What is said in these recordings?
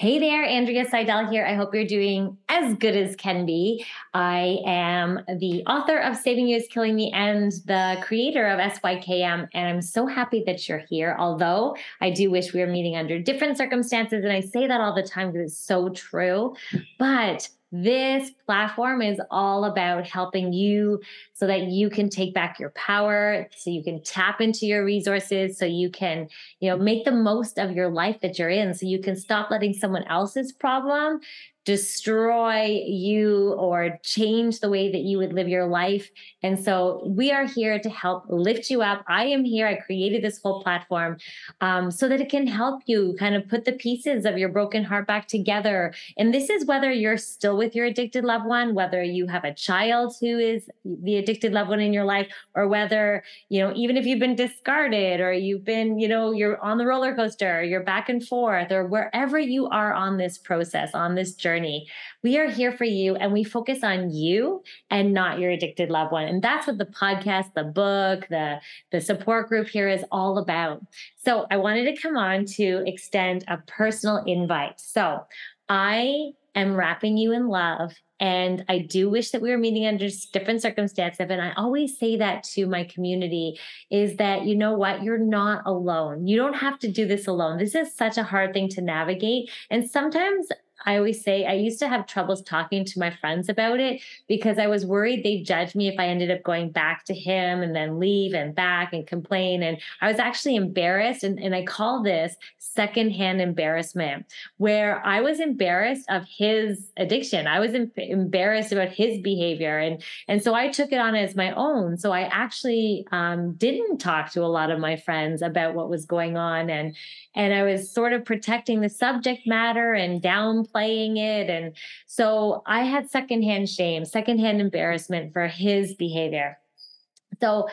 Hey there, Andrea Seydel here. I hope you're doing as good as can be. I am the author of Saving You is Killing Me and the creator of SYKM. And I'm so happy that you're here. Although I do wish we were meeting under different circumstances. And I say that all the time because it's so true. But this platform is all about helping you so that you can take back your power, so you can tap into your resources, so you can, you know, make the most of your life that you're in, so you can stop letting someone else's problem destroy you or change the way that you would live your life. And so we are here to help lift you up. I am here. I created this whole platform um, so that it can help you kind of put the pieces of your broken heart back together. And this is whether you're still with your addicted loved one, whether you have a child who is the addicted loved one in your life, or whether, you know, even if you've been discarded or you've been, you know, you're on the roller coaster, you're back and forth, or wherever you are on this process, on this journey. We are here for you and we focus on you and not your addicted loved one. And that's what the podcast, the book, the, the support group here is all about. So I wanted to come on to extend a personal invite. So I am wrapping you in love. And I do wish that we were meeting under different circumstances. And I always say that to my community is that, you know what, you're not alone. You don't have to do this alone. This is such a hard thing to navigate. And sometimes I always say I used to have troubles talking to my friends about it because I was worried they'd judge me if I ended up going back to him and then leave and back and complain. And I was actually embarrassed. And, and I call this secondhand embarrassment, where I was embarrassed of his addiction. I was em- embarrassed about his behavior. And, and so I took it on as my own. So I actually um, didn't talk to a lot of my friends about what was going on. And, and I was sort of protecting the subject matter and downplaying it. And so I had secondhand shame, secondhand embarrassment for his behavior. So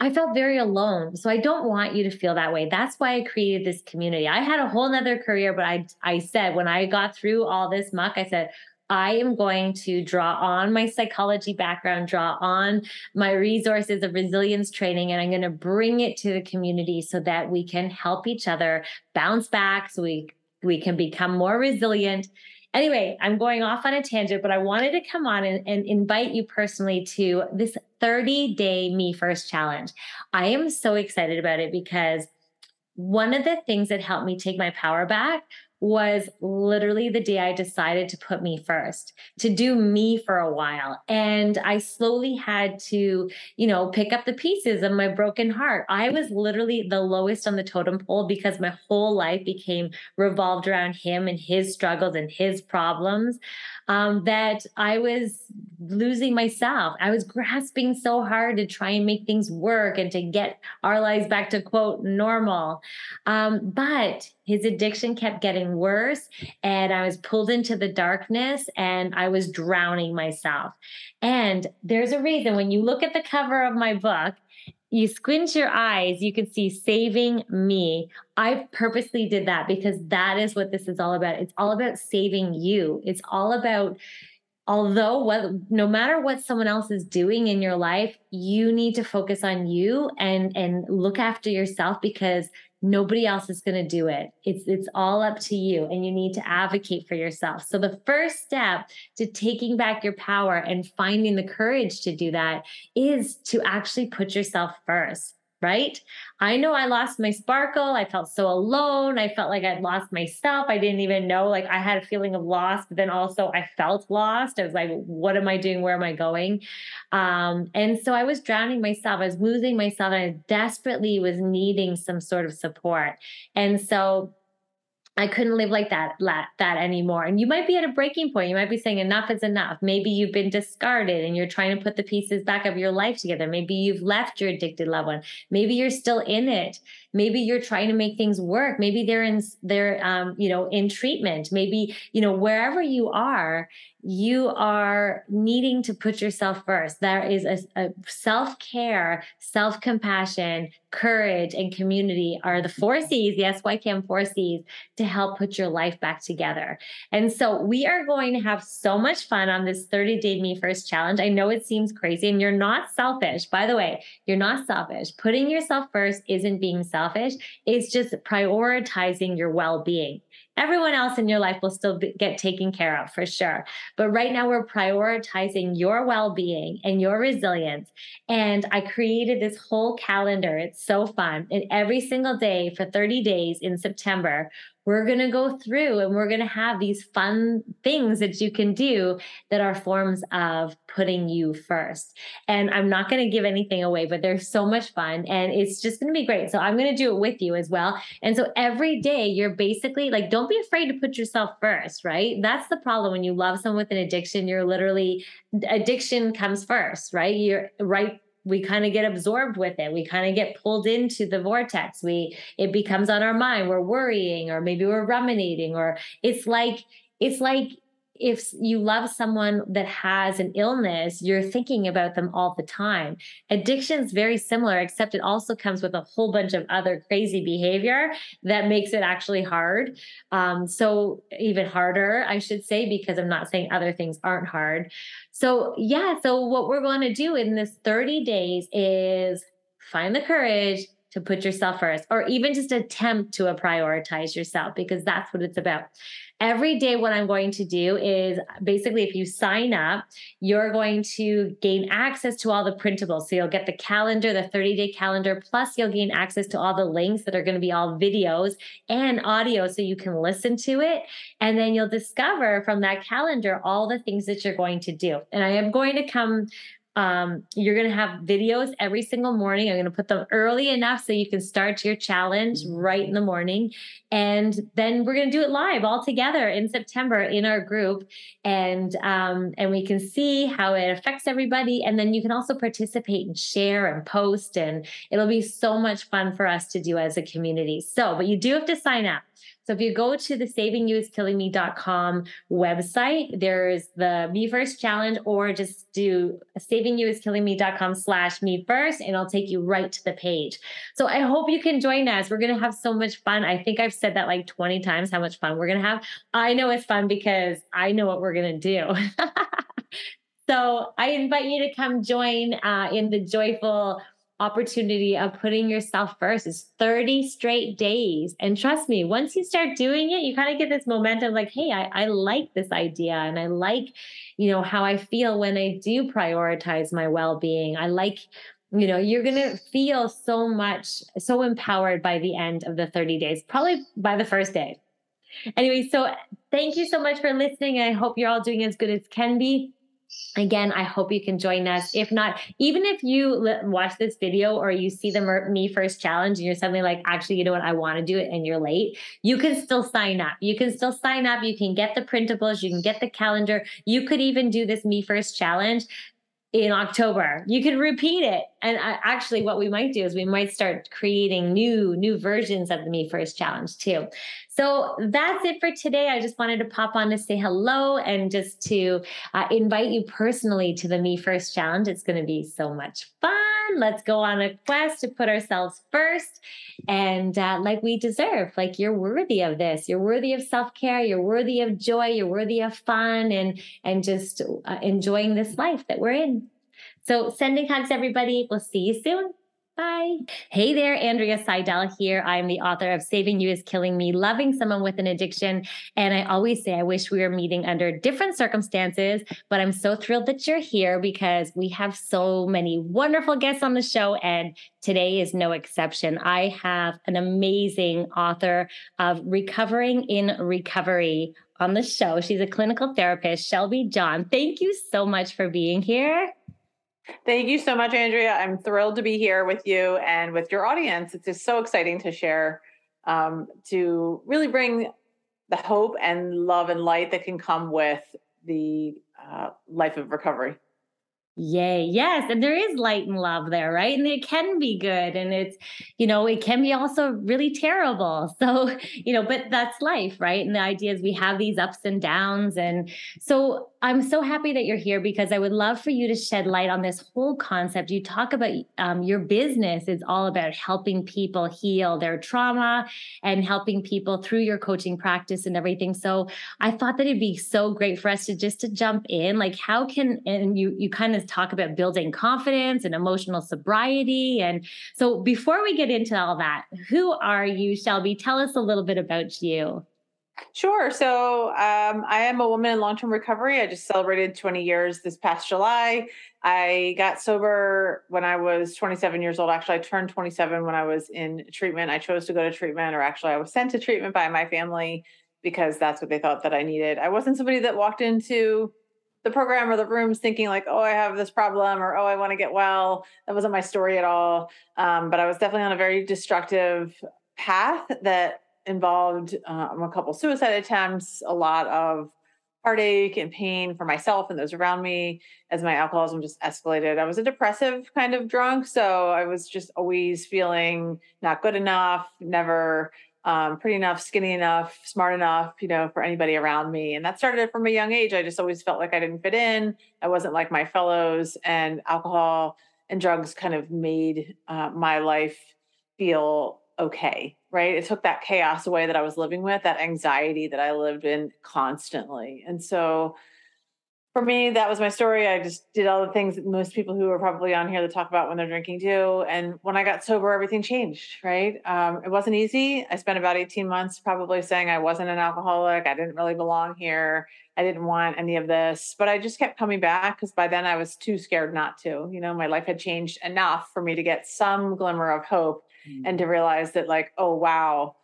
I felt very alone. So I don't want you to feel that way. That's why I created this community. I had a whole nother career, but I I said when I got through all this muck, I said, I am going to draw on my psychology background, draw on my resources of resilience training, and I'm going to bring it to the community so that we can help each other bounce back, so we we can become more resilient. Anyway, I'm going off on a tangent, but I wanted to come on and, and invite you personally to this 30 day Me First challenge. I am so excited about it because one of the things that helped me take my power back was literally the day I decided to put me first, to do me for a while. And I slowly had to, you know, pick up the pieces of my broken heart. I was literally the lowest on the totem pole because my whole life became revolved around him and his struggles and his problems um, that I was losing myself. I was grasping so hard to try and make things work and to get our lives back to quote normal. Um, but his addiction kept getting worse and I was pulled into the darkness and I was drowning myself. And there's a reason when you look at the cover of my book, you squint your eyes, you can see saving me. I purposely did that because that is what this is all about. It's all about saving you. It's all about although what no matter what someone else is doing in your life, you need to focus on you and and look after yourself because nobody else is going to do it. It's it's all up to you and you need to advocate for yourself. So the first step to taking back your power and finding the courage to do that is to actually put yourself first right? I know I lost my sparkle. I felt so alone. I felt like I'd lost myself. I didn't even know, like, I had a feeling of loss, but then also I felt lost. I was like, what am I doing? Where am I going? Um, and so I was drowning myself. I was losing myself, and I desperately was needing some sort of support. And so I couldn't live like that that anymore. And you might be at a breaking point. You might be saying enough is enough. Maybe you've been discarded and you're trying to put the pieces back of your life together. Maybe you've left your addicted loved one. Maybe you're still in it. Maybe you're trying to make things work. Maybe they're in they're um, you know in treatment. Maybe you know wherever you are, you are needing to put yourself first. There is a, a self care, self compassion, courage, and community are the four C's, the SYKM four C's, to help put your life back together. And so we are going to have so much fun on this 30 Day Me First challenge. I know it seems crazy, and you're not selfish. By the way, you're not selfish. Putting yourself first isn't being selfish, it's just prioritizing your well being. Everyone else in your life will still be, get taken care of for sure. But right now, we're prioritizing your well being and your resilience. And I created this whole calendar. It's so fun. And every single day for 30 days in September, we're going to go through and we're going to have these fun things that you can do that are forms of putting you first. And I'm not going to give anything away, but they're so much fun and it's just going to be great. So I'm going to do it with you as well. And so every day you're basically like, don't be afraid to put yourself first, right? That's the problem when you love someone with an addiction. You're literally, addiction comes first, right? You're right we kind of get absorbed with it. We kind of get pulled into the vortex. We it becomes on our mind. We're worrying or maybe we're ruminating or it's like it's like if you love someone that has an illness, you're thinking about them all the time. Addiction is very similar, except it also comes with a whole bunch of other crazy behavior that makes it actually hard. Um, so, even harder, I should say, because I'm not saying other things aren't hard. So, yeah, so what we're going to do in this 30 days is find the courage to put yourself first, or even just attempt to prioritize yourself, because that's what it's about. Every day what i'm going to do is basically if you sign up you're going to gain access to all the printables. So you'll get the calendar the 30 day calendar plus you'll gain access to all the links that are going to be all videos and audio so you can listen to it. And then you'll discover from that calendar all the things that you're going to do. And i am going to come um, you're going to have videos every single morning. I'm going to put them early enough so you can start your challenge right in the morning. And then we're going to do it live all together in September in our group. And, um, and we can see how it affects everybody. And then you can also participate and share and post. And it'll be so much fun for us to do as a community. So, but you do have to sign up. So if you go to the savingyouiskillingme.com website, there's the Me First challenge, or just do savingyouiskillingme.com slash me first, and it'll take you right to the page. So I hope you can join us. We're going to have so much fun. I think I've said that like 20 times how much fun we're going to have. I know it's fun because I know what we're going to do. so I invite you to come join uh, in the joyful opportunity of putting yourself first is 30 straight days. And trust me, once you start doing it, you kind of get this momentum like, hey, I, I like this idea and I like, you know, how I feel when I do prioritize my well-being. I like you know you're going to feel so much so empowered by the end of the 30 days probably by the first day anyway so thank you so much for listening i hope you're all doing as good as can be Again, I hope you can join us. If not, even if you watch this video or you see the Me First challenge and you're suddenly like, actually, you know what, I want to do it and you're late, you can still sign up. You can still sign up. You can get the printables, you can get the calendar. You could even do this Me First challenge in October. You could repeat it. And actually what we might do is we might start creating new new versions of the Me First challenge too. So that's it for today. I just wanted to pop on to say hello and just to uh, invite you personally to the Me First challenge. It's going to be so much fun. Let's go on a quest to put ourselves first and uh, like we deserve. Like you're worthy of this. You're worthy of self care. You're worthy of joy. You're worthy of fun and and just uh, enjoying this life that we're in. So sending hugs, everybody. We'll see you soon. Bye. Hey there, Andrea Seydel here. I'm the author of Saving You is Killing Me, Loving Someone with an Addiction. And I always say I wish we were meeting under different circumstances, but I'm so thrilled that you're here because we have so many wonderful guests on the show. And today is no exception. I have an amazing author of Recovering in Recovery on the show. She's a clinical therapist, Shelby John. Thank you so much for being here. Thank you so much, Andrea. I'm thrilled to be here with you and with your audience. It's just so exciting to share, um, to really bring the hope and love and light that can come with the uh, life of recovery. Yay. Yes. And there is light and love there, right? And it can be good. And it's, you know, it can be also really terrible. So, you know, but that's life, right? And the idea is we have these ups and downs. And so I'm so happy that you're here because I would love for you to shed light on this whole concept. You talk about um, your business is all about helping people heal their trauma and helping people through your coaching practice and everything. So I thought that it'd be so great for us to just to jump in. Like, how can, and you, you kind of talk about building confidence and emotional sobriety. And so before we get into all that, who are you, Shelby? Tell us a little bit about you. Sure. So um, I am a woman in long term recovery. I just celebrated 20 years this past July. I got sober when I was 27 years old. Actually, I turned 27 when I was in treatment. I chose to go to treatment, or actually, I was sent to treatment by my family because that's what they thought that I needed. I wasn't somebody that walked into the program or the rooms thinking like, oh, I have this problem or oh, I want to get well. That wasn't my story at all. Um, but I was definitely on a very destructive path that involved um, a couple suicide attempts, a lot of heartache and pain for myself and those around me as my alcoholism just escalated. I was a depressive kind of drunk. So I was just always feeling not good enough, never um, pretty enough, skinny enough, smart enough, you know, for anybody around me. And that started from a young age. I just always felt like I didn't fit in. I wasn't like my fellows, and alcohol and drugs kind of made uh, my life feel okay, right? It took that chaos away that I was living with, that anxiety that I lived in constantly. And so for me, that was my story. I just did all the things that most people who are probably on here that talk about when they're drinking do. And when I got sober, everything changed, right? Um, it wasn't easy. I spent about 18 months probably saying I wasn't an alcoholic. I didn't really belong here. I didn't want any of this. But I just kept coming back because by then I was too scared not to. You know, my life had changed enough for me to get some glimmer of hope mm-hmm. and to realize that, like, oh, wow,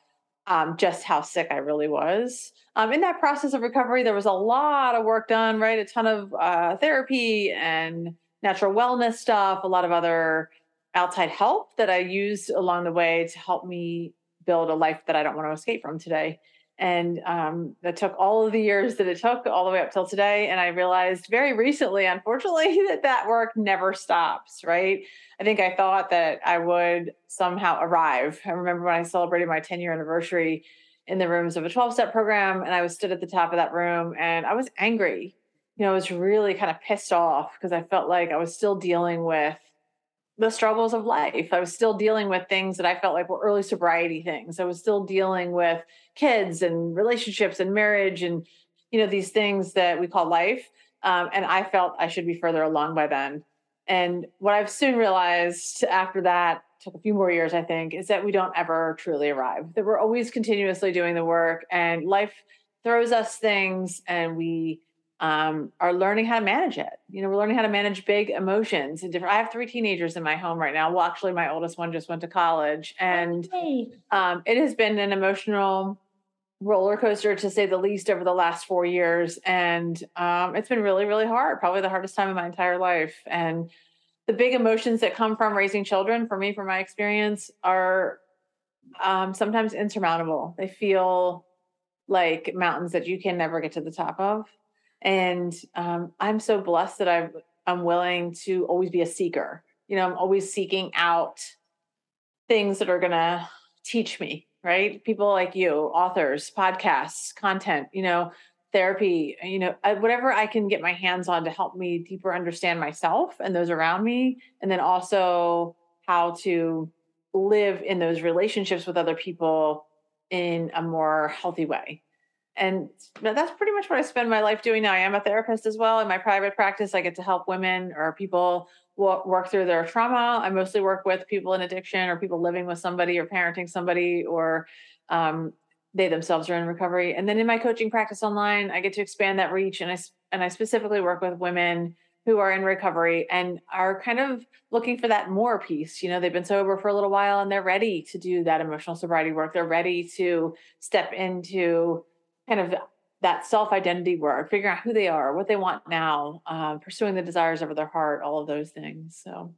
um, just how sick I really was. Um, in that process of recovery, there was a lot of work done, right? A ton of uh, therapy and natural wellness stuff, a lot of other outside help that I used along the way to help me build a life that I don't want to escape from today. And um, that took all of the years that it took, all the way up till today. And I realized very recently, unfortunately, that that work never stops, right? I think I thought that I would somehow arrive. I remember when I celebrated my 10 year anniversary in the rooms of a 12 step program, and I was stood at the top of that room and I was angry. You know, I was really kind of pissed off because I felt like I was still dealing with the struggles of life. I was still dealing with things that I felt like were early sobriety things. I was still dealing with kids and relationships and marriage and you know these things that we call life. Um, and I felt I should be further along by then. And what I've soon realized after that took a few more years, I think, is that we don't ever truly arrive. That we're always continuously doing the work, and life throws us things, and we um, are learning how to manage it. You know, we're learning how to manage big emotions and different. I have three teenagers in my home right now. Well, actually, my oldest one just went to college, and um, it has been an emotional roller coaster to say the least over the last four years, and um, it's been really, really hard. Probably the hardest time of my entire life, and the big emotions that come from raising children, for me, from my experience, are um, sometimes insurmountable. They feel like mountains that you can never get to the top of and um, I'm so blessed that I'm I'm willing to always be a seeker. You know, I'm always seeking out things that are to teach me, right? People like you, authors, podcasts, content, you know, therapy, you know, whatever I can get my hands on to help me deeper understand myself and those around me. And then also how to live in those relationships with other people in a more healthy way and that's pretty much what I spend my life doing now. I am a therapist as well in my private practice. I get to help women or people work through their trauma. I mostly work with people in addiction or people living with somebody or parenting somebody or um, they themselves are in recovery. And then in my coaching practice online, I get to expand that reach and I and I specifically work with women who are in recovery and are kind of looking for that more piece. You know, they've been sober for a little while and they're ready to do that emotional sobriety work. They're ready to step into kind of that self identity work, figuring out who they are, what they want now, uh, pursuing the desires of their heart, all of those things. So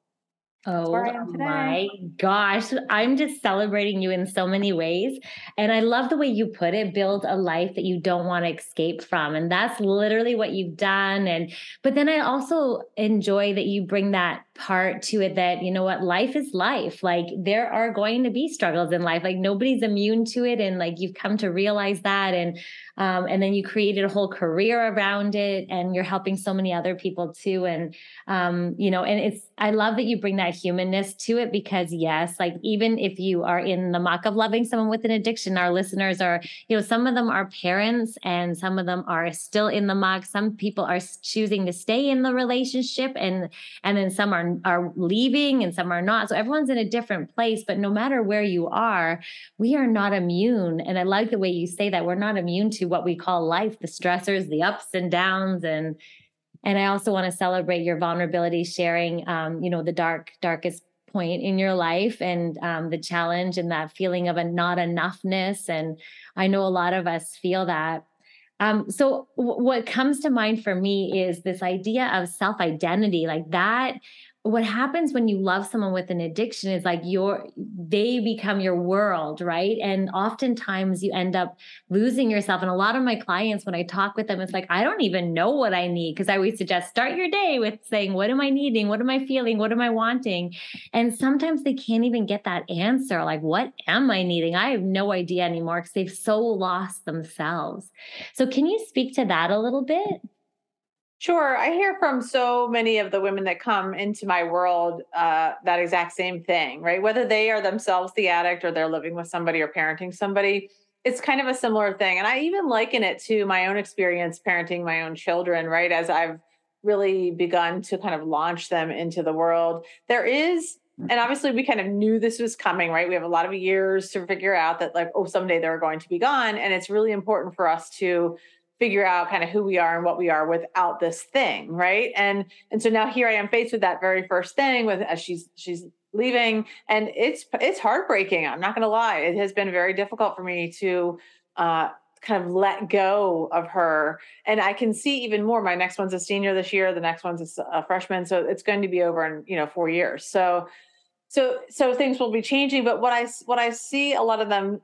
Oh my gosh. I'm just celebrating you in so many ways. And I love the way you put it build a life that you don't want to escape from. And that's literally what you've done. And, but then I also enjoy that you bring that part to it that, you know what, life is life. Like there are going to be struggles in life. Like nobody's immune to it. And like you've come to realize that. And, um, and then you created a whole career around it and you're helping so many other people too. And, um, you know, and it's, I love that you bring that humanness to it because yes, like even if you are in the muck of loving someone with an addiction, our listeners are, you know, some of them are parents and some of them are still in the muck. Some people are choosing to stay in the relationship and, and then some are, are leaving and some are not. So everyone's in a different place, but no matter where you are, we are not immune. And I like the way you say that we're not immune to what we call life, the stressors, the ups and downs, and and I also want to celebrate your vulnerability, sharing, um, you know, the dark, darkest point in your life and um, the challenge and that feeling of a not enoughness. And I know a lot of us feel that. Um, so w- what comes to mind for me is this idea of self identity, like that what happens when you love someone with an addiction is like your they become your world right? And oftentimes you end up losing yourself. And a lot of my clients when i talk with them it's like i don't even know what i need because i always suggest start your day with saying what am i needing? What am i feeling? What am i wanting? And sometimes they can't even get that answer like what am i needing? I have no idea anymore because they've so lost themselves. So can you speak to that a little bit Sure. I hear from so many of the women that come into my world uh, that exact same thing, right? Whether they are themselves the addict or they're living with somebody or parenting somebody, it's kind of a similar thing. And I even liken it to my own experience parenting my own children, right? As I've really begun to kind of launch them into the world. There is, and obviously we kind of knew this was coming, right? We have a lot of years to figure out that, like, oh, someday they're going to be gone. And it's really important for us to figure out kind of who we are and what we are without this thing right? And and so now here i am faced with that very first thing with as she's she's leaving and it's it's heartbreaking i'm not going to lie. It has been very difficult for me to uh kind of let go of her and i can see even more. My next one's a senior this year the next one's a freshman so it's going to be over in you know four years. So so so things will be changing but what i what i see a lot of them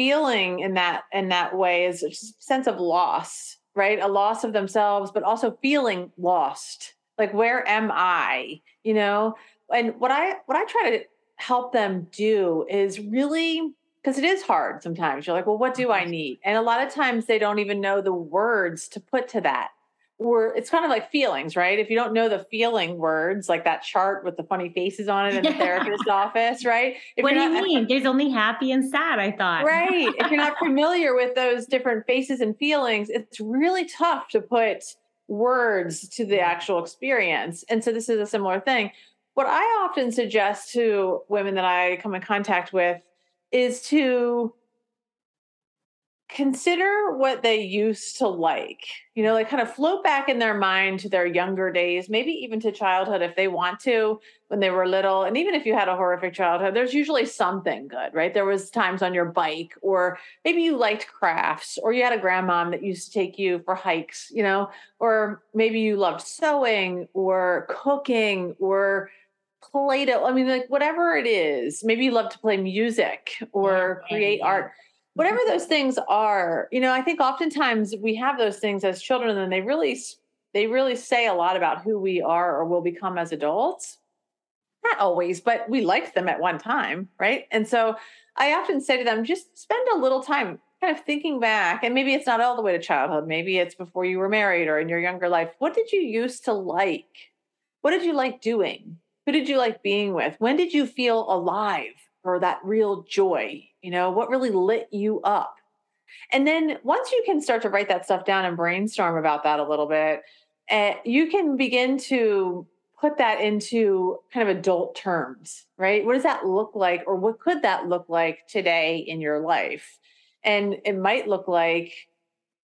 feeling in that in that way is a sense of loss right? A loss of themselves but also feeling lost. Like where am i? You know? And what i what i try to help them do is really because it is hard sometimes. You're like well what do i mm-hmm. need? And a lot of times they don't even know the words to put to that or it's kind of like feelings, right? If you don't know the feeling words, like that chart with the funny faces on it in the therapist's office, right? If what do you mean? There's only happy and sad, I thought. Right. if you're not familiar with those different faces and feelings, it's really tough to put words to the actual experience. And so this is a similar thing. What I often suggest to women that I come in contact with is to consider what they used to like you know like kind of float back in their mind to their younger days maybe even to childhood if they want to when they were little and even if you had a horrific childhood there's usually something good right? There was times on your bike or maybe you liked crafts or you had a grandmom that used to take you for hikes you know? Or maybe you loved sewing or cooking or play-doh i mean like whatever it is maybe you love to play music or yeah, create yeah. art Mm-hmm. whatever those things are you know i think oftentimes we have those things as children and they really they really say a lot about who we are or will become as adults. Not always but we liked them at one time right? And so i often say to them just spend a little time kind of thinking back and maybe it's not all the way to childhood maybe it's before you were married or in your younger life. What did you used to like? What did you like doing? Who did you like being with? When did you feel alive or that real joy you know, what really lit you up? And then once you can start to write that stuff down and brainstorm about that a little bit, uh, you can begin to put that into kind of adult terms, right? What does that look like, or what could that look like today in your life? And it might look like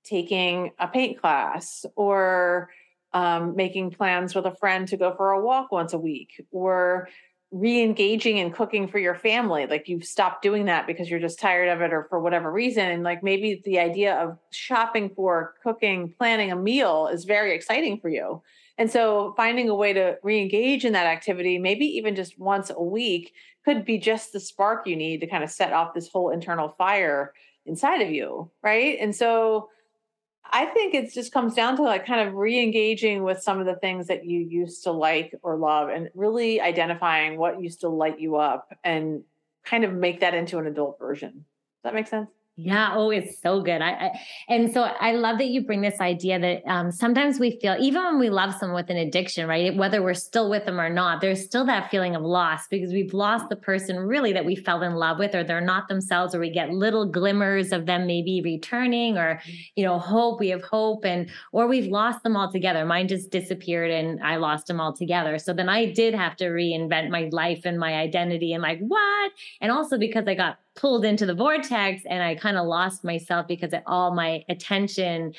taking a paint class or um, making plans with a friend to go for a walk once a week or re-engaging in cooking for your family. Like you've stopped doing that because you're just tired of it or for whatever reason. And like maybe the idea of shopping for cooking planning a meal is very exciting for you. And so finding a way to re-engage in that activity maybe even just once a week could be just the spark you need to kind of set off this whole internal fire inside of you right? And so I think it just comes down to like kind of re-engaging with some of the things that you used to like or love and really identifying what used to light you up and kind of make that into an adult version. Does that make sense? Yeah. Oh, it's so good. I, I, and so I love that you bring this idea that um, sometimes we feel, even when we love someone with an addiction, right? Whether we're still with them or not, there's still that feeling of loss because we've lost the person really that we fell in love with, or they're not themselves, or we get little glimmers of them maybe returning, or you know, hope. We have hope, and or we've lost them altogether. Mine just disappeared, and I lost them altogether. So then I did have to reinvent my life and my identity, and like what? And also because I got pulled into the vortex and I kind of lost myself because all my attention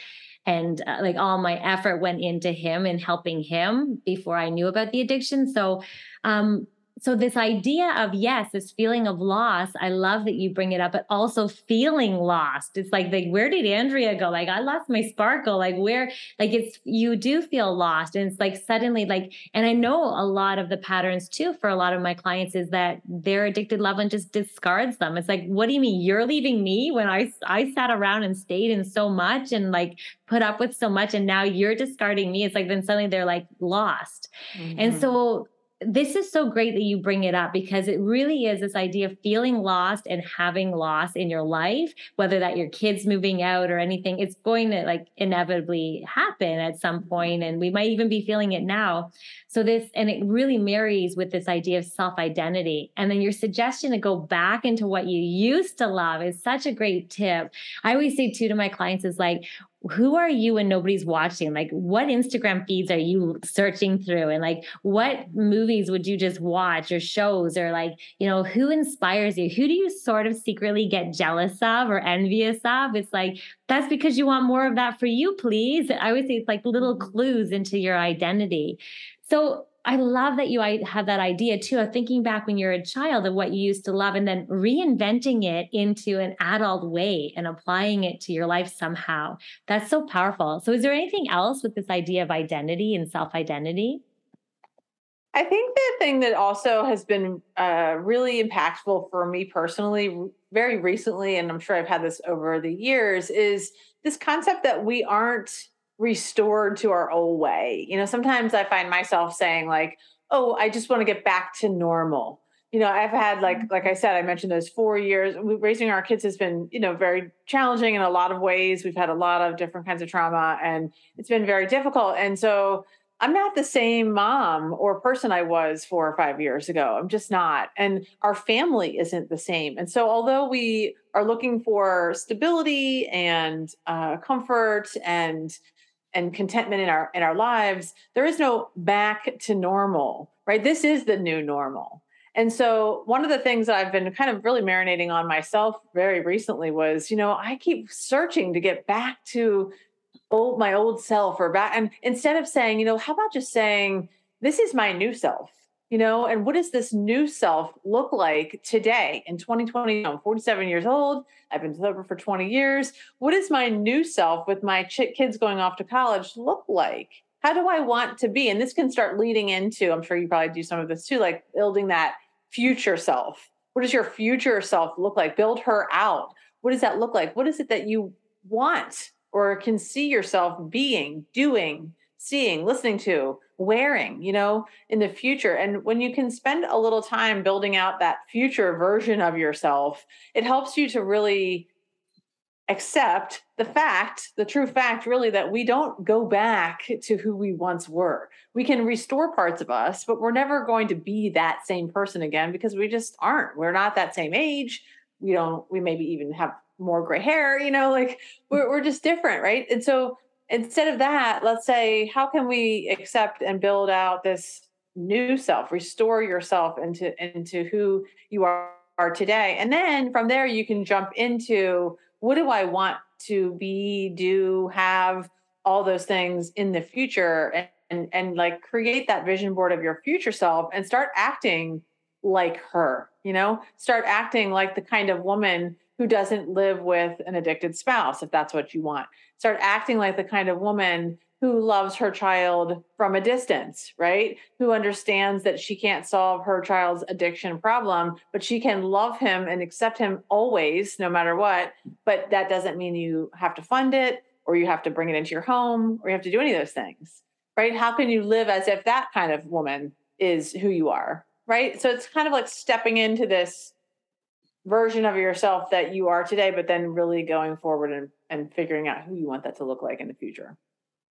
and uh, like all my effort went into him and helping him before I knew about the addiction. So, um, so this idea of yes this feeling of loss i love that you bring it up but also feeling lost. It's like like where did andrea go? Like i lost my sparkle. Like where like it's you do feel lost and it's like suddenly like and i know a lot of the patterns too for a lot of my clients is that their addicted loved one just discards them. It's like what do you mean? You're leaving me when i i sat around and stayed in so much and like put up with so much and now you're discarding me? It's like then suddenly they're like lost. Mm-hmm. and so this is so great that you bring it up because it really is this idea of feeling lost and having loss in your life, whether that your kids moving out or anything, it's going to like inevitably happen at some point, And we might even be feeling it now. So this, and it really marries with this idea of self identity. And then your suggestion to go back into what you used to love is such a great tip. I always say too to my clients is like, who are you when nobody's watching? Like, what Instagram feeds are you searching through? And like, what movies would you just watch or shows? Or like, you know, who inspires you? Who do you sort of secretly get jealous of or envious of? It's like, that's because you want more of that for you, please. I would say it's like little mm-hmm. clues into your identity. So I love that you have that idea too of thinking back when you're a child of what you used to love and then reinventing it into an adult way and applying it to your life somehow. That's so powerful. So, is there anything else with this idea of identity and self identity? I think the thing that also has been uh, really impactful for me personally, very recently, and I'm sure I've had this over the years, is this concept that we aren't restored to our old way. You know, sometimes I find myself saying like, "Oh, I just want to get back to normal." You know, I've had like mm-hmm. like I said, I mentioned those 4 years raising our kids has been, you know, very challenging in a lot of ways. We've had a lot of different kinds of trauma and it's been very difficult. And so I'm not the same mom or person I was four or five years ago. I'm just not. And our family isn't the same. And so, although we are looking for stability and uh, comfort and and contentment in our in our lives there is no back to normal right? This is the new normal. And so one of the things that i've been kind of really marinating on myself very recently was you know i keep searching to get back to old my old self or back and instead of saying you know how about just saying this is my new self you know and what does this new self look like today in 2020 i'm 47 years old i've been sober for 20 years. What does my new self with my ch- kids going off to college look like? How do i want to be? And this can start leading into i'm sure you probably do some of this too like building that future self. What does your future self look like? Build her out. What does that look like? What is it that you want or can see yourself being doing seeing listening to wearing, you know, in the future. And when you can spend a little time building out that future version of yourself, it helps you to really accept the fact, the true fact, really, that we don't go back to who we once were. We can restore parts of us, but we're never going to be that same person again because we just aren't. We're not that same age. We don't, we maybe even have more gray hair, you know, like we're, we're just different, right? And so instead of that, let's say, how can we accept and build out this new self, restore yourself into into who you are, are today. And then from there you can jump into what do I want to be, do, have all those things in the future and, and and like create that vision board of your future self and start acting like her, you know? Start acting like the kind of woman who doesn't live with an addicted spouse if that's what you want. Start acting like the kind of woman who loves her child from a distance, right? Who understands that she can't solve her child's addiction problem, but she can love him and accept him always, no matter what. But that doesn't mean you have to fund it or you have to bring it into your home or you have to do any of those things, right? How can you live as if that kind of woman is who you are, right? So it's kind of like stepping into this version of yourself that you are today, but then really going forward and, and figuring out who you want that to look like in the future.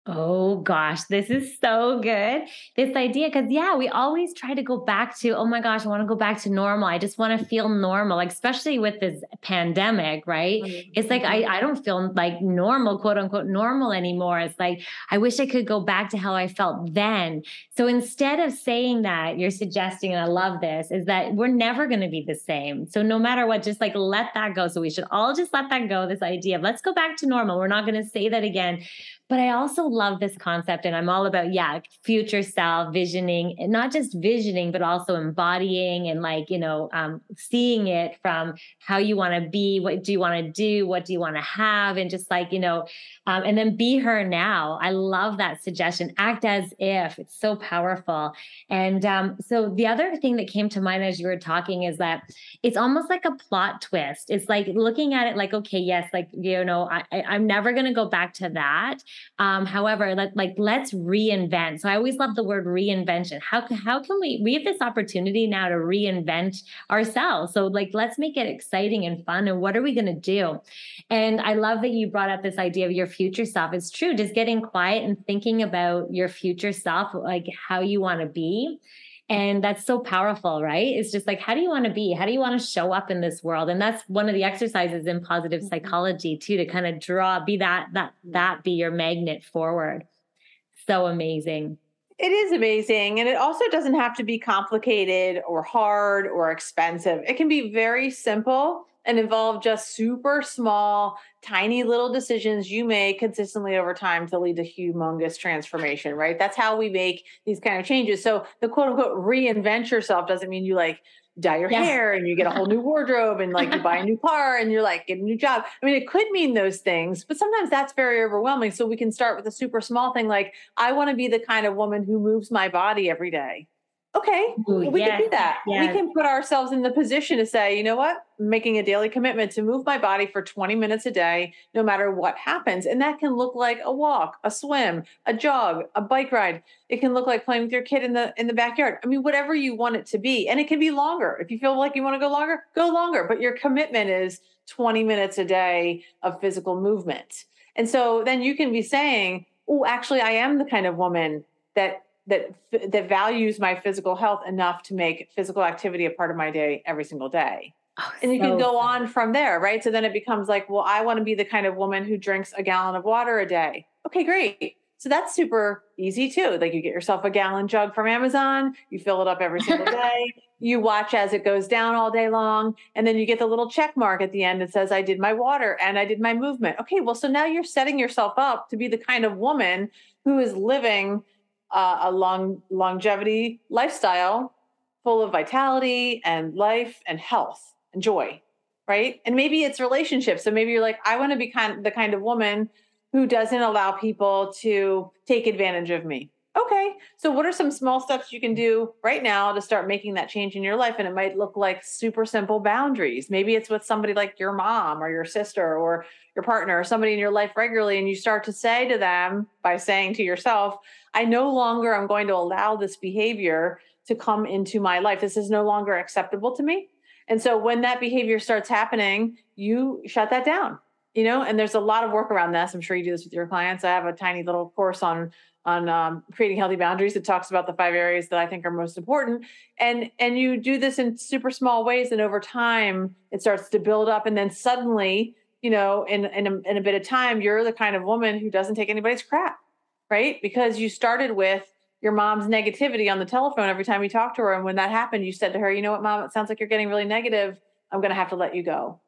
Oh gosh, this is so good. This idea, because yeah, we always try to go back to, oh my gosh, I want to go back to normal. I just want to feel normal, like, especially with this pandemic, right? Mm-hmm. It's like I. I don't feel like normal, quote unquote, normal anymore. It's like I wish I could go back to how I felt then. So instead of saying that, you're suggesting, and I love this, is that we're never going to be the same. So no matter what, just like let that go. So we should all just let that go. This idea of let's go back to normal. We're not going to say that again. But I also love this concept, and I'm all about, yeah, future self visioning, and not just visioning, but also embodying and like, you know, um, seeing it from how you want to be, what do you want to do, what do you want to have, and just like, you know, um, and then be her now. I love that suggestion. Act as if it's so powerful. And um, so the other thing that came to mind as you were talking is that it's almost like a plot twist. It's like looking at it like, okay, yes, like, you know, I, I'm never going to go back to that um, however, let, like let's reinvent. So I always love the word reinvention. How how can we we have this opportunity now to reinvent ourselves? So like let's make it exciting and fun. And what are we going to do? And I love that you brought up this idea of your future self. It's true, just getting quiet and thinking about your future self, like how you want to be and that's so powerful, right? It's just like, how do you want to be? How do you want to show up in this world? And that's one of the exercises in positive mm-hmm. psychology too, to kind of draw, be that, that, that be your magnet forward. So amazing. It is amazing. And it also doesn't have to be complicated or hard or expensive. It can be very simple and involve just super small, tiny little decisions you make consistently over time to lead to humongous transformation, right? That's how we make these kind of changes. So the quote unquote reinvent yourself doesn't mean you like dye your yeah. hair and you get a whole new wardrobe and like you buy a new car and you're like get a new job. I mean, it could mean those things, but sometimes that's very overwhelming. So we can start with a super small thing like I want to be the kind of woman who moves my body every day okay, Ooh, we yes, can do that. Yes. We can put ourselves in the position to say, you know what, I'm making a daily commitment to move my body for 20 minutes a day, no matter what happens. And that can look like a walk, a swim, a jog, a bike ride. It can look like playing with your kid in the in the backyard. I mean, whatever you want it to be. And it can be longer. If you feel like you want to go longer, go longer. But your commitment is 20 minutes a day of physical movement. And so then you can be saying, oh, actually, I am the kind of woman that that that values my physical health enough to make physical activity a part of my day every single day. Oh, and you so can go fun. on from there, right? So then it becomes like, well, I want to be the kind of woman who drinks a gallon of water a day. Okay, great. So that's super easy too. Like you get yourself a gallon jug from Amazon, you fill it up every single day, you watch as it goes down all day long, and then you get the little check mark at the end that says, I did my water and I did my movement. Okay, well, so now you're setting yourself up to be the kind of woman who is living uh, a long longevity lifestyle full of vitality and life and health and joy right? And maybe it's relationships. So maybe you're like i want to be kind the kind of woman who doesn't allow people to take advantage of me. Okay so what are some small steps you can do right now to start making that change in your life? And it might look like super simple boundaries. Maybe it's with somebody like your mom or your sister or your partner or somebody in your life regularly and you start to say to them by saying to yourself i no longer am going to allow this behavior to come into my life. This is no longer acceptable to me. And so when that behavior starts happening you shut that down you know? And there's a lot of work around this. I'm sure you do this with your clients. I have a tiny little course on on um, creating healthy boundaries that talks about the five areas that I think are most important. And and you do this in super small ways, and over time it starts to build up, and then suddenly, you know, in in a, in a bit of time, you're the kind of woman who doesn't take anybody's crap, right? Because you started with your mom's negativity on the telephone every time you talked to her. And when that happened, you said to her, you know what, mom, it sounds like you're getting really negative. I'm going to have to let you go.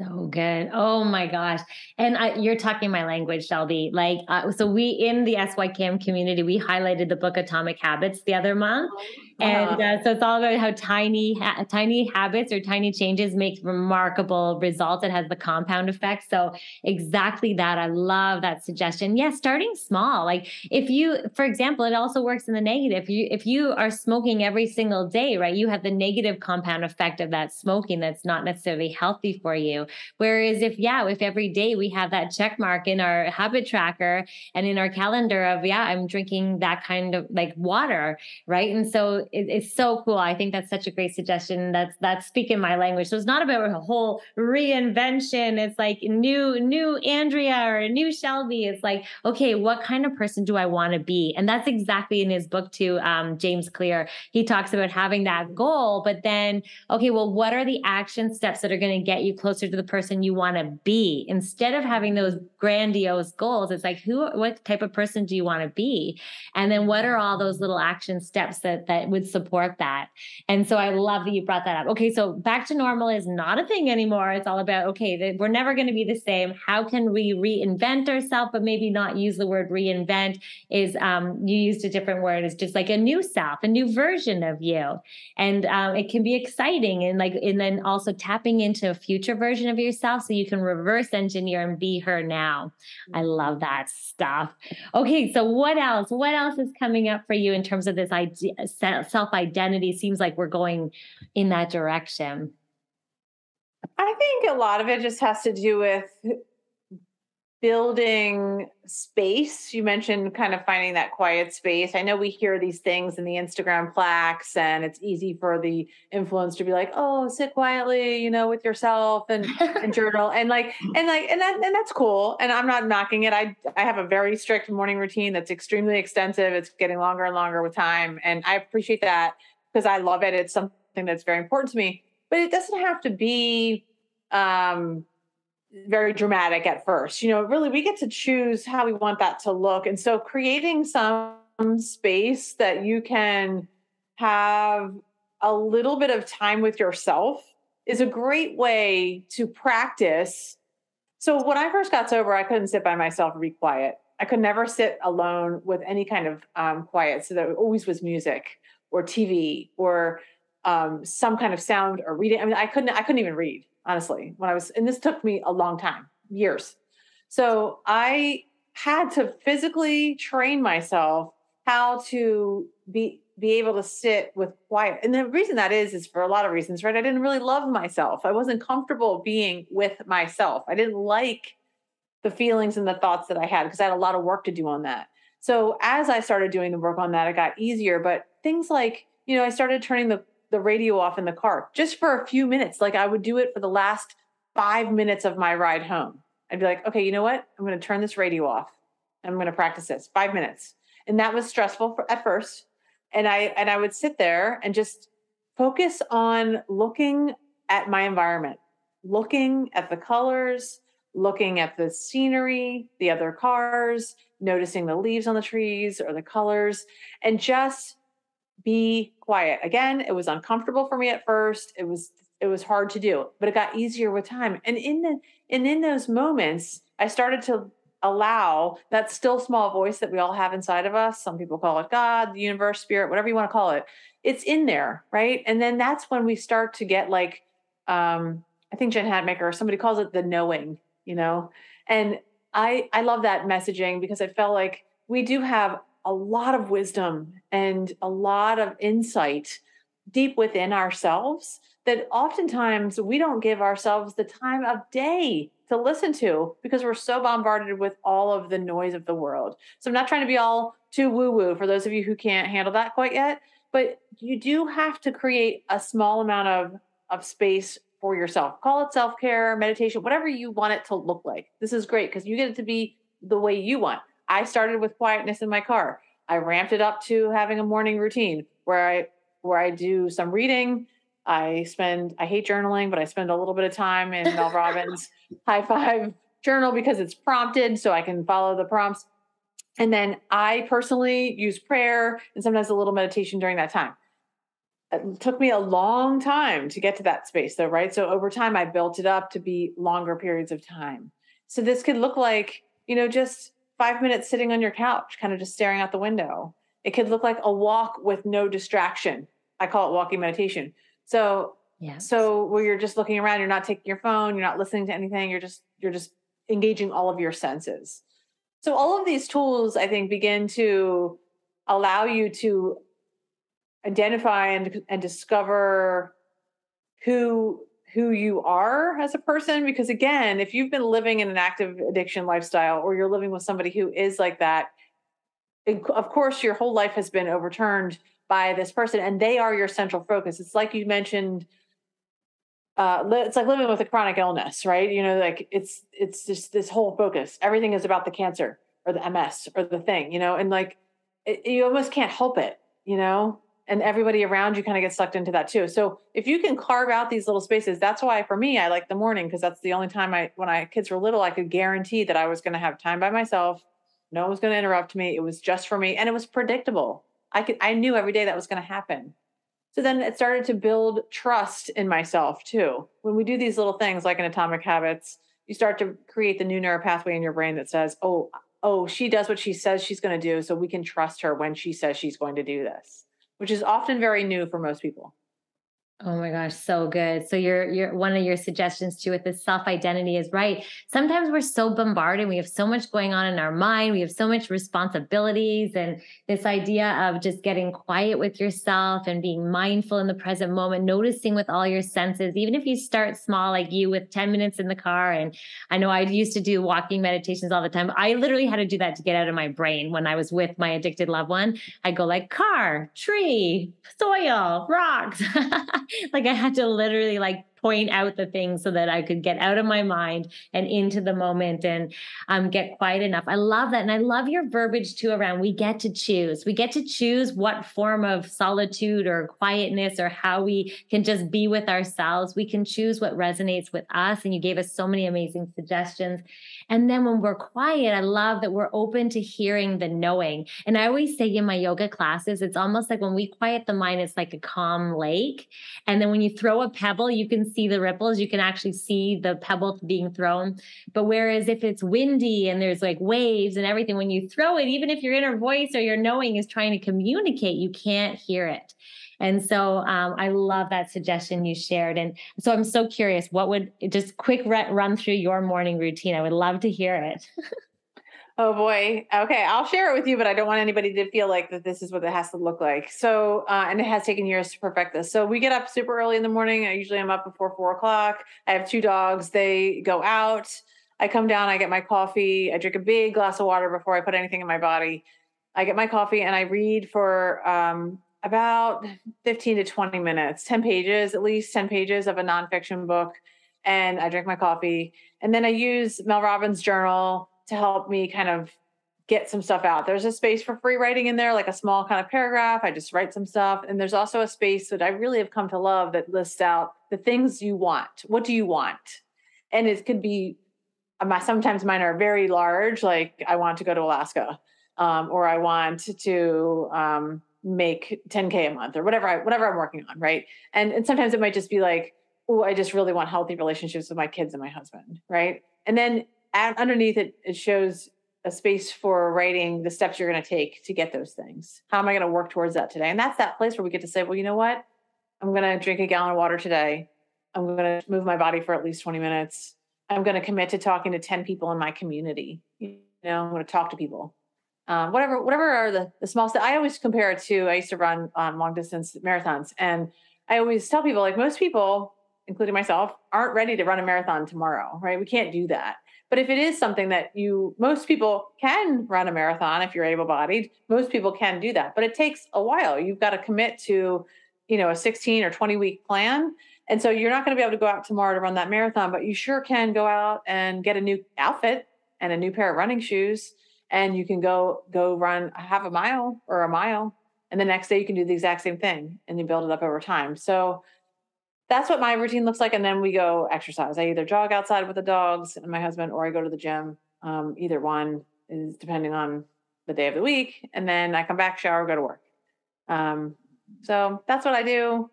So good. Oh my gosh. And I, you're talking my language, Shelby. Like, uh, so we in the SYKM community, we highlighted the book Atomic Habits the other month. Oh, and uh, so it's all about how tiny, ha- tiny habits or tiny changes make remarkable results. It has the compound effect. So exactly that. I love that suggestion. Yeah, starting small. Like if you, for example, it also works in the negative. If you if you are smoking every single day, right, you have the negative compound effect of that smoking that's not necessarily healthy for you. Whereas if yeah, if every day we have that check mark in our habit tracker and in our calendar of yeah, I'm drinking that kind of like water, right, and so it, it's so cool. I think that's such a great suggestion. That's that's speaking my language. So it's not about a whole reinvention. It's like new new Andrea or new Shelby. It's like okay, what kind of person do I want to be? And that's exactly in his book too. Um, James Clear he talks about having that goal, but then okay, well, what are the action steps that are going to get you closer to the person you want to be? Instead of having those grandiose goals, it's like who, what type of person do you want to be? And then what are all those little action steps that that would support that. And so I love that you brought that up. Okay, so back to normal is not a thing anymore. It's all about, okay, we're never going to be the same. How can we reinvent ourselves, but maybe not use the word reinvent? Is um, you used a different word, it's just like a new self, a new version of you. And um, it can be exciting and like, and then also tapping into a future version of yourself so you can reverse engineer and be her now. I mm-hmm. love that stuff. Okay, so what else? What else is coming up for you in terms of this idea, self identity seems like we're going in that direction. I think a lot of it just has to do with building space. You mentioned kind of finding that quiet space. I know we hear these things in the Instagram plaques, and it's easy for the influence to be like, "Oh, sit quietly, you know, with yourself and and journal." And like and like and that and that's cool. And I'm not knocking it. I I have a very strict morning routine that's extremely extensive. It's getting longer and longer with time, and I appreciate that because I love it. It's something that's very important to me. But it doesn't have to be um very dramatic at first. You know, really, we get to choose how we want that to look. And so, creating some space that you can have a little bit of time with yourself is a great way to practice. So, when I first got sober, I couldn't sit by myself and be quiet. I could never sit alone with any kind of um, quiet. So, there always was music or TV or um, some kind of sound or reading. I mean, I couldn't. I couldn't even read honestly, when I was, and this took me a long time, years. So I had to physically train myself how to be be able to sit with quiet. And the reason that is is for a lot of reasons, right? I didn't really love myself. I wasn't comfortable being with myself. I didn't like the feelings and the thoughts that I had because I had a lot of work to do on that. So as I started doing the work on that, it got easier. But things like, you know, I started turning the the radio off in the car just for a few minutes. Like I would do it for the last five minutes of my ride home. I'd be like, okay, you know what? I'm going to turn this radio off. I'm going to practice this five minutes. And that was stressful for, at first. And I and I would sit there and just focus on looking at my environment, looking at the colors, looking at the scenery, the other cars, noticing the leaves on the trees or the colors, and just be quiet. Again, it was uncomfortable for me at first. It was it was hard to do, but it got easier with time. And in the and in those moments, I started to allow that still small voice that we all have inside of us. Some people call it God, the universe, spirit, whatever you want to call it. It's in there, right? And then that's when we start to get like um I think Jen Hatmaker, or somebody calls it the knowing, you know. And I I love that messaging because I felt like we do have a lot of wisdom and a lot of insight deep within ourselves that oftentimes we don't give ourselves the time of day to listen to because we're so bombarded with all of the noise of the world. So I'm not trying to be all too woo woo for those of you who can't handle that quite yet, but you do have to create a small amount of, of space for yourself. Call it self care, meditation, whatever you want it to look like. This is great because you get it to be the way you want. I started with quietness in my car. I ramped it up to having a morning routine where I where I do some reading. I spend I hate journaling, but I spend a little bit of time in Mel Robbins High Five journal because it's prompted so I can follow the prompts. And then I personally use prayer and sometimes a little meditation during that time. It took me a long time to get to that space, though, right? So over time, I built it up to be longer periods of time. So this could look like, you know, just five minutes sitting on your couch, kind of just staring out the window. It could look like a walk with no distraction. I call it walking meditation. So, yeah. So where you're just looking around, you're not taking your phone, you're not listening to anything, you're just you're just engaging all of your senses. So all of these tools, I think, begin to allow you to identify and, and discover who who you are as a person because again if you've been living in an active addiction lifestyle or you're living with somebody who is like that of course your whole life has been overturned by this person and they are your central focus it's like you mentioned uh, it's like living with a chronic illness, right? You know, like it's it's just this whole focus. Everything is about the cancer or the MS or the thing, you know, and like it, you almost can't help it, you know. And everybody around you kind of gets sucked into that too. So if you can carve out these little spaces, that's why for me I like the morning because that's the only time I when I kids were little I could guarantee that I was going to have time by myself. No one was going to interrupt me. It was just for me, and it was predictable. I could I knew every day that was going to happen. So then it started to build trust in myself too. When we do these little things like in Atomic Habits, you start to create the new neural pathway in your brain that says, "Oh, oh, she does what she says she's going to do, so we can trust her when she says she's going to do this." Which is often very new for most people. Oh my gosh, so good. So your your one of your suggestions too with the self-identity is right. Sometimes we're so bombarded, we have so much going on in our mind, we have so much responsibilities and this idea of just getting quiet with yourself and being mindful in the present moment, noticing with all your senses, even if you start small like you with 10 minutes in the car and I know I used to do walking meditations all the time. I literally had to do that to get out of my brain when I was with my addicted loved one. I go like car, tree, soil, rocks. like I had to literally like point out the things so that I could get out of my mind and into the moment and um, get quiet enough. I love that. And I love your verbiage too around we get to choose. We get to choose what form of solitude or quietness or how we can just be with ourselves. We can choose what resonates with us. And you gave us so many amazing suggestions. And then when we're quiet, I love that we're open to hearing the knowing. And I always say in my yoga classes, it's almost like when we quiet the mind, it's like a calm lake. And then when you throw a pebble, you can see the ripples, you can actually see the pebble being thrown. But whereas if it's windy and there's like waves and everything, when you throw it, even if your inner voice or your knowing is trying to communicate, you can't hear it. And so um, I love that suggestion you shared. And so I'm so curious, what would just quick run through your morning routine? I would love to hear it. Oh boy. Okay, I'll share it with you, but I don't want anybody to feel like that this is what it has to look like. So, uh, and it has taken years to perfect this. So we get up super early in the morning. I usually am up before four o'clock. I have two dogs. They go out. I come down. I get my coffee. I drink a big glass of water before I put anything in my body. I get my coffee and I read for um, about 15 to 20 minutes, 10 pages, at least 10 pages of a nonfiction book. And I drink my coffee. And then I use Mel Robbins' journal to help me kind of get some stuff out. There's a space for free writing in there, like a small kind of paragraph. I just write some stuff. And there's also a space that I really have come to love that lists out the things you want. What do you want? And it could be, um, sometimes mine are very large, like I want to go to Alaska, um, or I want to um, make 10K a month, or whatever, I, whatever I'm working on, right? And, and sometimes it might just be like, oh, I just really want healthy relationships with my kids and my husband, right? And then underneath it, it shows a space for writing the steps you're going to take to get those things. How am I going to work towards that today? And that's that place where we get to say, well, you know what? I'm going to drink a gallon of water today. I'm going to move my body for at least 20 minutes. I'm going to commit to talking to 10 people in my community. You know, I'm going to talk to people. Um, whatever, whatever are the, the small steps. I always compare it to, I used to run um, long distance marathons. And I always tell people, like most people, including myself, aren't ready to run a marathon tomorrow, right? We can't do that. But if it is something that you, most people can run a marathon if you're able bodied, most people can do that. But it takes a while. You've got to commit to, you know, a 16 or 20 week plan. And so you're not going to be able to go out tomorrow to run that marathon, but you sure can go out and get a new outfit and a new pair of running shoes. And you can go go run half a mile or a mile. And the next day you can do the exact same thing and you build it up over time. So that's what my routine looks like. And then we go exercise. I either jog outside with the dogs and my husband, or I go to the gym. Um, either one is depending on the day of the week, and then I come back, shower, go to work. Um, so that's what I do.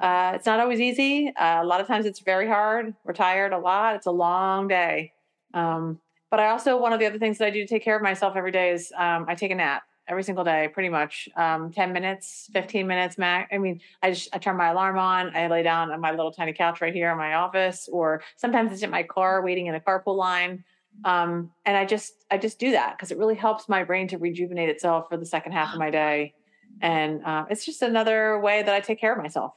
Uh, it's not always easy. Uh, a lot of times it's very hard. We're tired a lot. It's a long day. Um, but I also, one of the other things that I do to take care of myself every day is um, I take a nap every single day, pretty much. Um, 10 minutes, 15 minutes max. I mean, I just, I turn my alarm on. I lay down on my little tiny couch right here in my office, or sometimes it's in my car waiting in a carpool line. Um, and I just, I just do that because it really helps my brain to rejuvenate itself for the second half of my day. And uh, it's just another way that I take care of myself.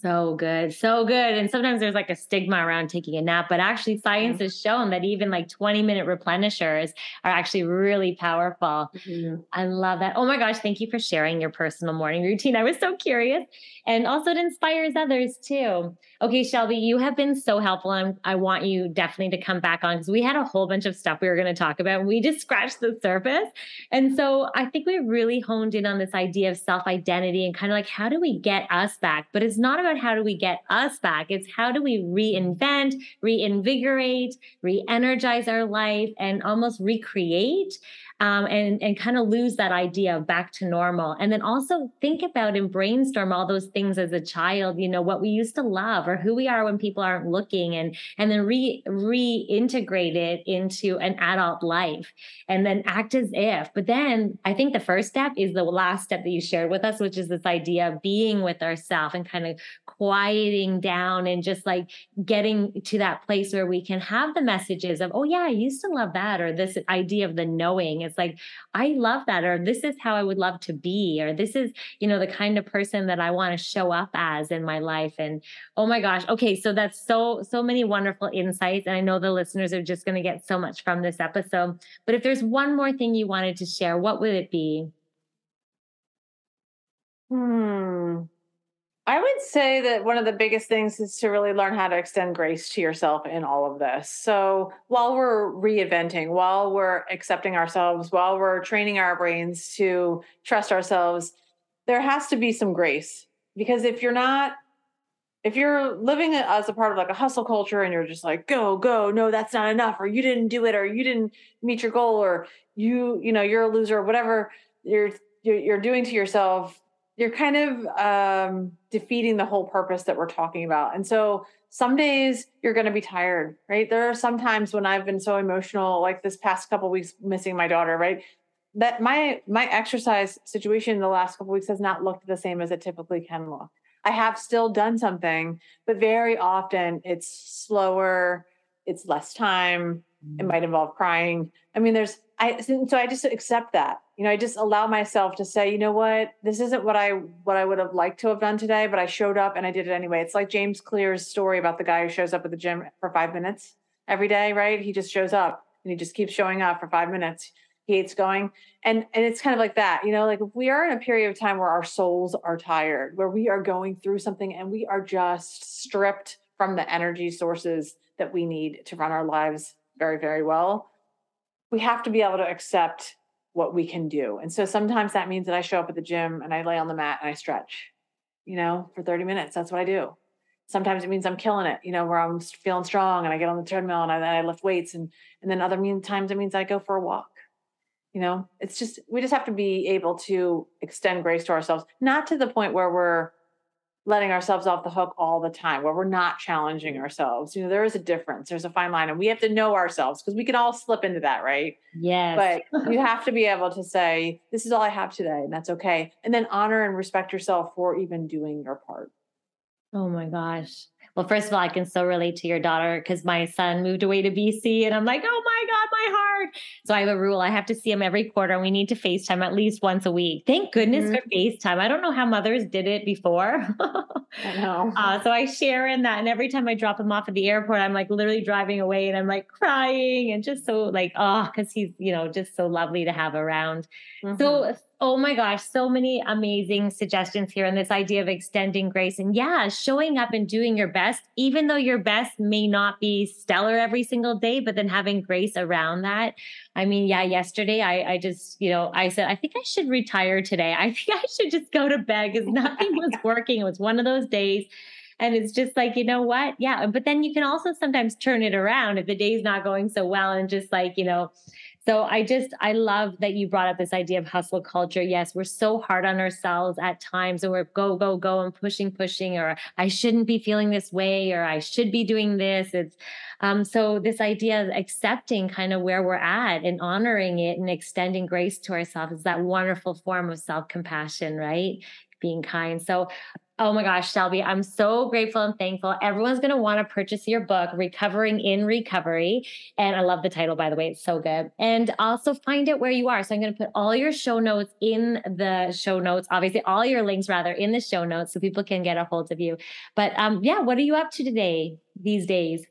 So good. So good. And sometimes there's like a stigma around taking a nap, but actually science mm-hmm. has shown that even like 20 minute replenishers are actually really powerful. Mm-hmm. I love that. Oh my gosh. Thank you for sharing your personal morning routine. I was so curious. And also it inspires others too. Okay, Shelby, you have been so helpful. And I want you definitely to come back on because we had a whole bunch of stuff we were going to talk about. We just scratched the surface. And so I think we really honed in on this idea of self identity and kind of like how do we get us back? But it's not about how do we get us back, it's how do we reinvent, reinvigorate, re energize our life, and almost recreate um, and and kind of lose that idea of back to normal. And then also think about and brainstorm all those things as a child you know what we used to love or who we are when people aren't looking and and then re reintegrate it into an adult life and then act as if. But then i think the first step is the last step that you shared with us which is this idea of being with ourselves and kind of quieting down and just like getting to that place where we can have the messages of oh yeah i used to love that or this idea of the knowing it's like, I love that, or this is how I would love to be, or this is, you know, the kind of person that I want to show up as in my life. And oh my gosh. Okay. So that's so, so many wonderful insights. And I know the listeners are just going to get so much from this episode. But if there's one more thing you wanted to share, what would it be? Hmm. I would say that one of the biggest things is to really learn how to extend grace to yourself in all of this. So while we're reinventing, while we're accepting ourselves, while we're training our brains to trust ourselves, there has to be some grace. Because if you're not, if you're living as a part of like a hustle culture and you're just like, go, go, no, that's not enough, or you didn't do it, or you didn't meet your goal, or you, you know, you're a loser, or whatever you're you're doing to yourself you're kind of um, defeating the whole purpose that we're talking about. And so some days you're going to be tired, right? There are some times when I've been so emotional, like this past couple weeks missing my daughter, right? That my my exercise situation in the last couple weeks has not looked the same as it typically can look. I have still done something, but very often it's slower, it's less time, it might involve crying. I mean, there's I so I just accept that you know, I just allow myself to say, you know what, this isn't what I what I would have liked to have done today, but I showed up and I did it anyway. It's like James Clear's story about the guy who shows up at the gym for five minutes every day, right? He just shows up and he just keeps showing up for five minutes. He hates going. And and it's kind of like that, you know, like we are in a period of time where our souls are tired, where we are going through something and we are just stripped from the energy sources that we need to run our lives very, very well. We have to be able to accept what we can do. And so sometimes that means that I show up at the gym and I lay on the mat and I stretch, you know, for 30 minutes. That's what I do. Sometimes it means I'm killing it, you know, where I'm feeling strong and I get on the treadmill and I, I lift weights. And, and then other mean times it means I go for a walk. You know, it's just, we just have to be able to extend grace to ourselves, not to the point where we're letting ourselves off the hook all the time where we're not challenging mm-hmm. ourselves you know there is a difference there's a fine line and we have to know ourselves because we can all slip into that right? Yes. But you have to be able to say this is all i have today and that's okay and then honor and respect yourself for even doing your part. Oh my gosh well, first of all, I can so relate to your daughter because my son moved away to BC and I'm like, oh my God, my heart. So I have a rule. I have to see him every quarter and we need to FaceTime at least once a week. Thank goodness mm-hmm. for FaceTime. I don't know how mothers did it before. I know. Uh, so I share in that. And every time I drop him off at the airport, I'm like literally driving away and I'm like crying and just so like, oh, because he's, you know, just so lovely to have around. Mm-hmm. So Oh my gosh, so many amazing suggestions here. And this idea of extending grace and yeah, showing up and doing your best, even though your best may not be stellar every single day, but then having grace around that. I mean, yeah, yesterday I, I just, you know, I said, I think I should retire today. I think I should just go to bed because nothing was working. It was one of those days. And it's just like, you know what? Yeah. But then you can also sometimes turn it around if the day's not going so well and just like, you know, So I just, I love that you brought up this idea of hustle culture. Yes, we're so hard on ourselves at times and we're go, go, go and pushing, pushing, or I shouldn't be feeling this way, or I should be doing this. It's, um, so this idea of accepting kind of where we're at and honoring it and extending grace to ourselves is that wonderful form of self-compassion, right? Being kind. So Oh my gosh, Shelby, I'm so grateful and thankful. Everyone's going to want to purchase your book, Recovering in Recovery. And I love the title, by the way. It's so good. And also find out where you are. So I'm going to put all your show notes in the show notes, obviously, all your links rather in the show notes so people can get a hold of you. But um, yeah, what are you up to today, these days?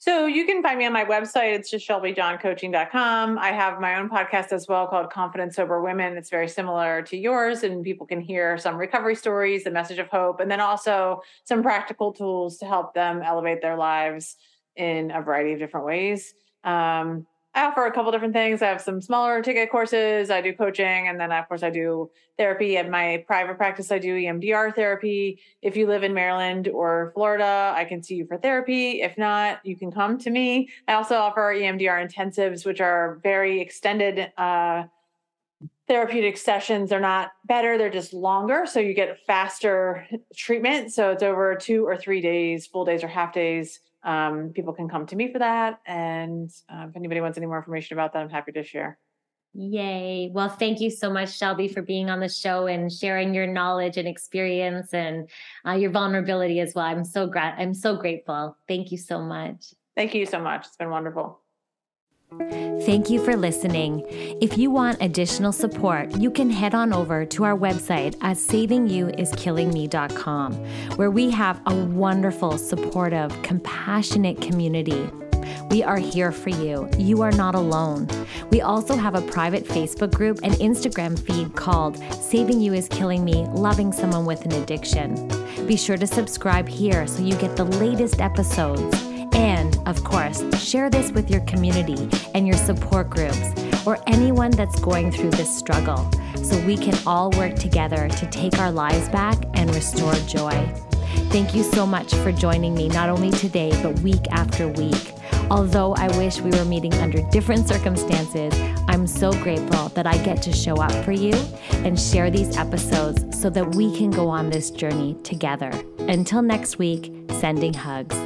So you can find me on my website. It's just shelbyjohncoaching.com. I have my own podcast as well called Confident Sober Women. It's very similar to yours, and people can hear some recovery stories, the message of hope, and then also some practical tools to help them elevate their lives in a variety of different ways. Um, I offer a couple different things. I have some smaller ticket courses. I do coaching, and then of course I do therapy at my private practice. I do EMDR therapy. If you live in Maryland or Florida, I can see you for therapy. If not, you can come to me. I also offer EMDR intensives, which are very extended uh, therapeutic sessions. They're not better; they're just longer, so you get faster treatment. So it's over two or three days, full days or half days um, people can come to me for that. And uh, if anybody wants any more information about that, I'm happy to share. Yay. Well, thank you so much, Shelby, for being on the show and sharing your knowledge and experience and uh, your vulnerability as well. I'm so gra- I'm so grateful. Thank you so much. Thank you so much. It's been wonderful. Thank you for listening. If you want additional support, you can head on over to our website at savingyouiskillingme.com, where we have a wonderful, supportive, compassionate community. We are here for you. You are not alone. We also have a private Facebook group and Instagram feed called Saving You is Killing Me Loving Someone with an Addiction. Be sure to subscribe here so you get the latest episodes. And, of course, share this with your community and your support groups or anyone that's going through this struggle so we can all work together to take our lives back and restore joy. Thank you so much for joining me, not only today, but week after week. Although I wish we were meeting under different circumstances, I'm so grateful that I get to show up for you and share these episodes so that we can go on this journey together. Until next week, sending hugs.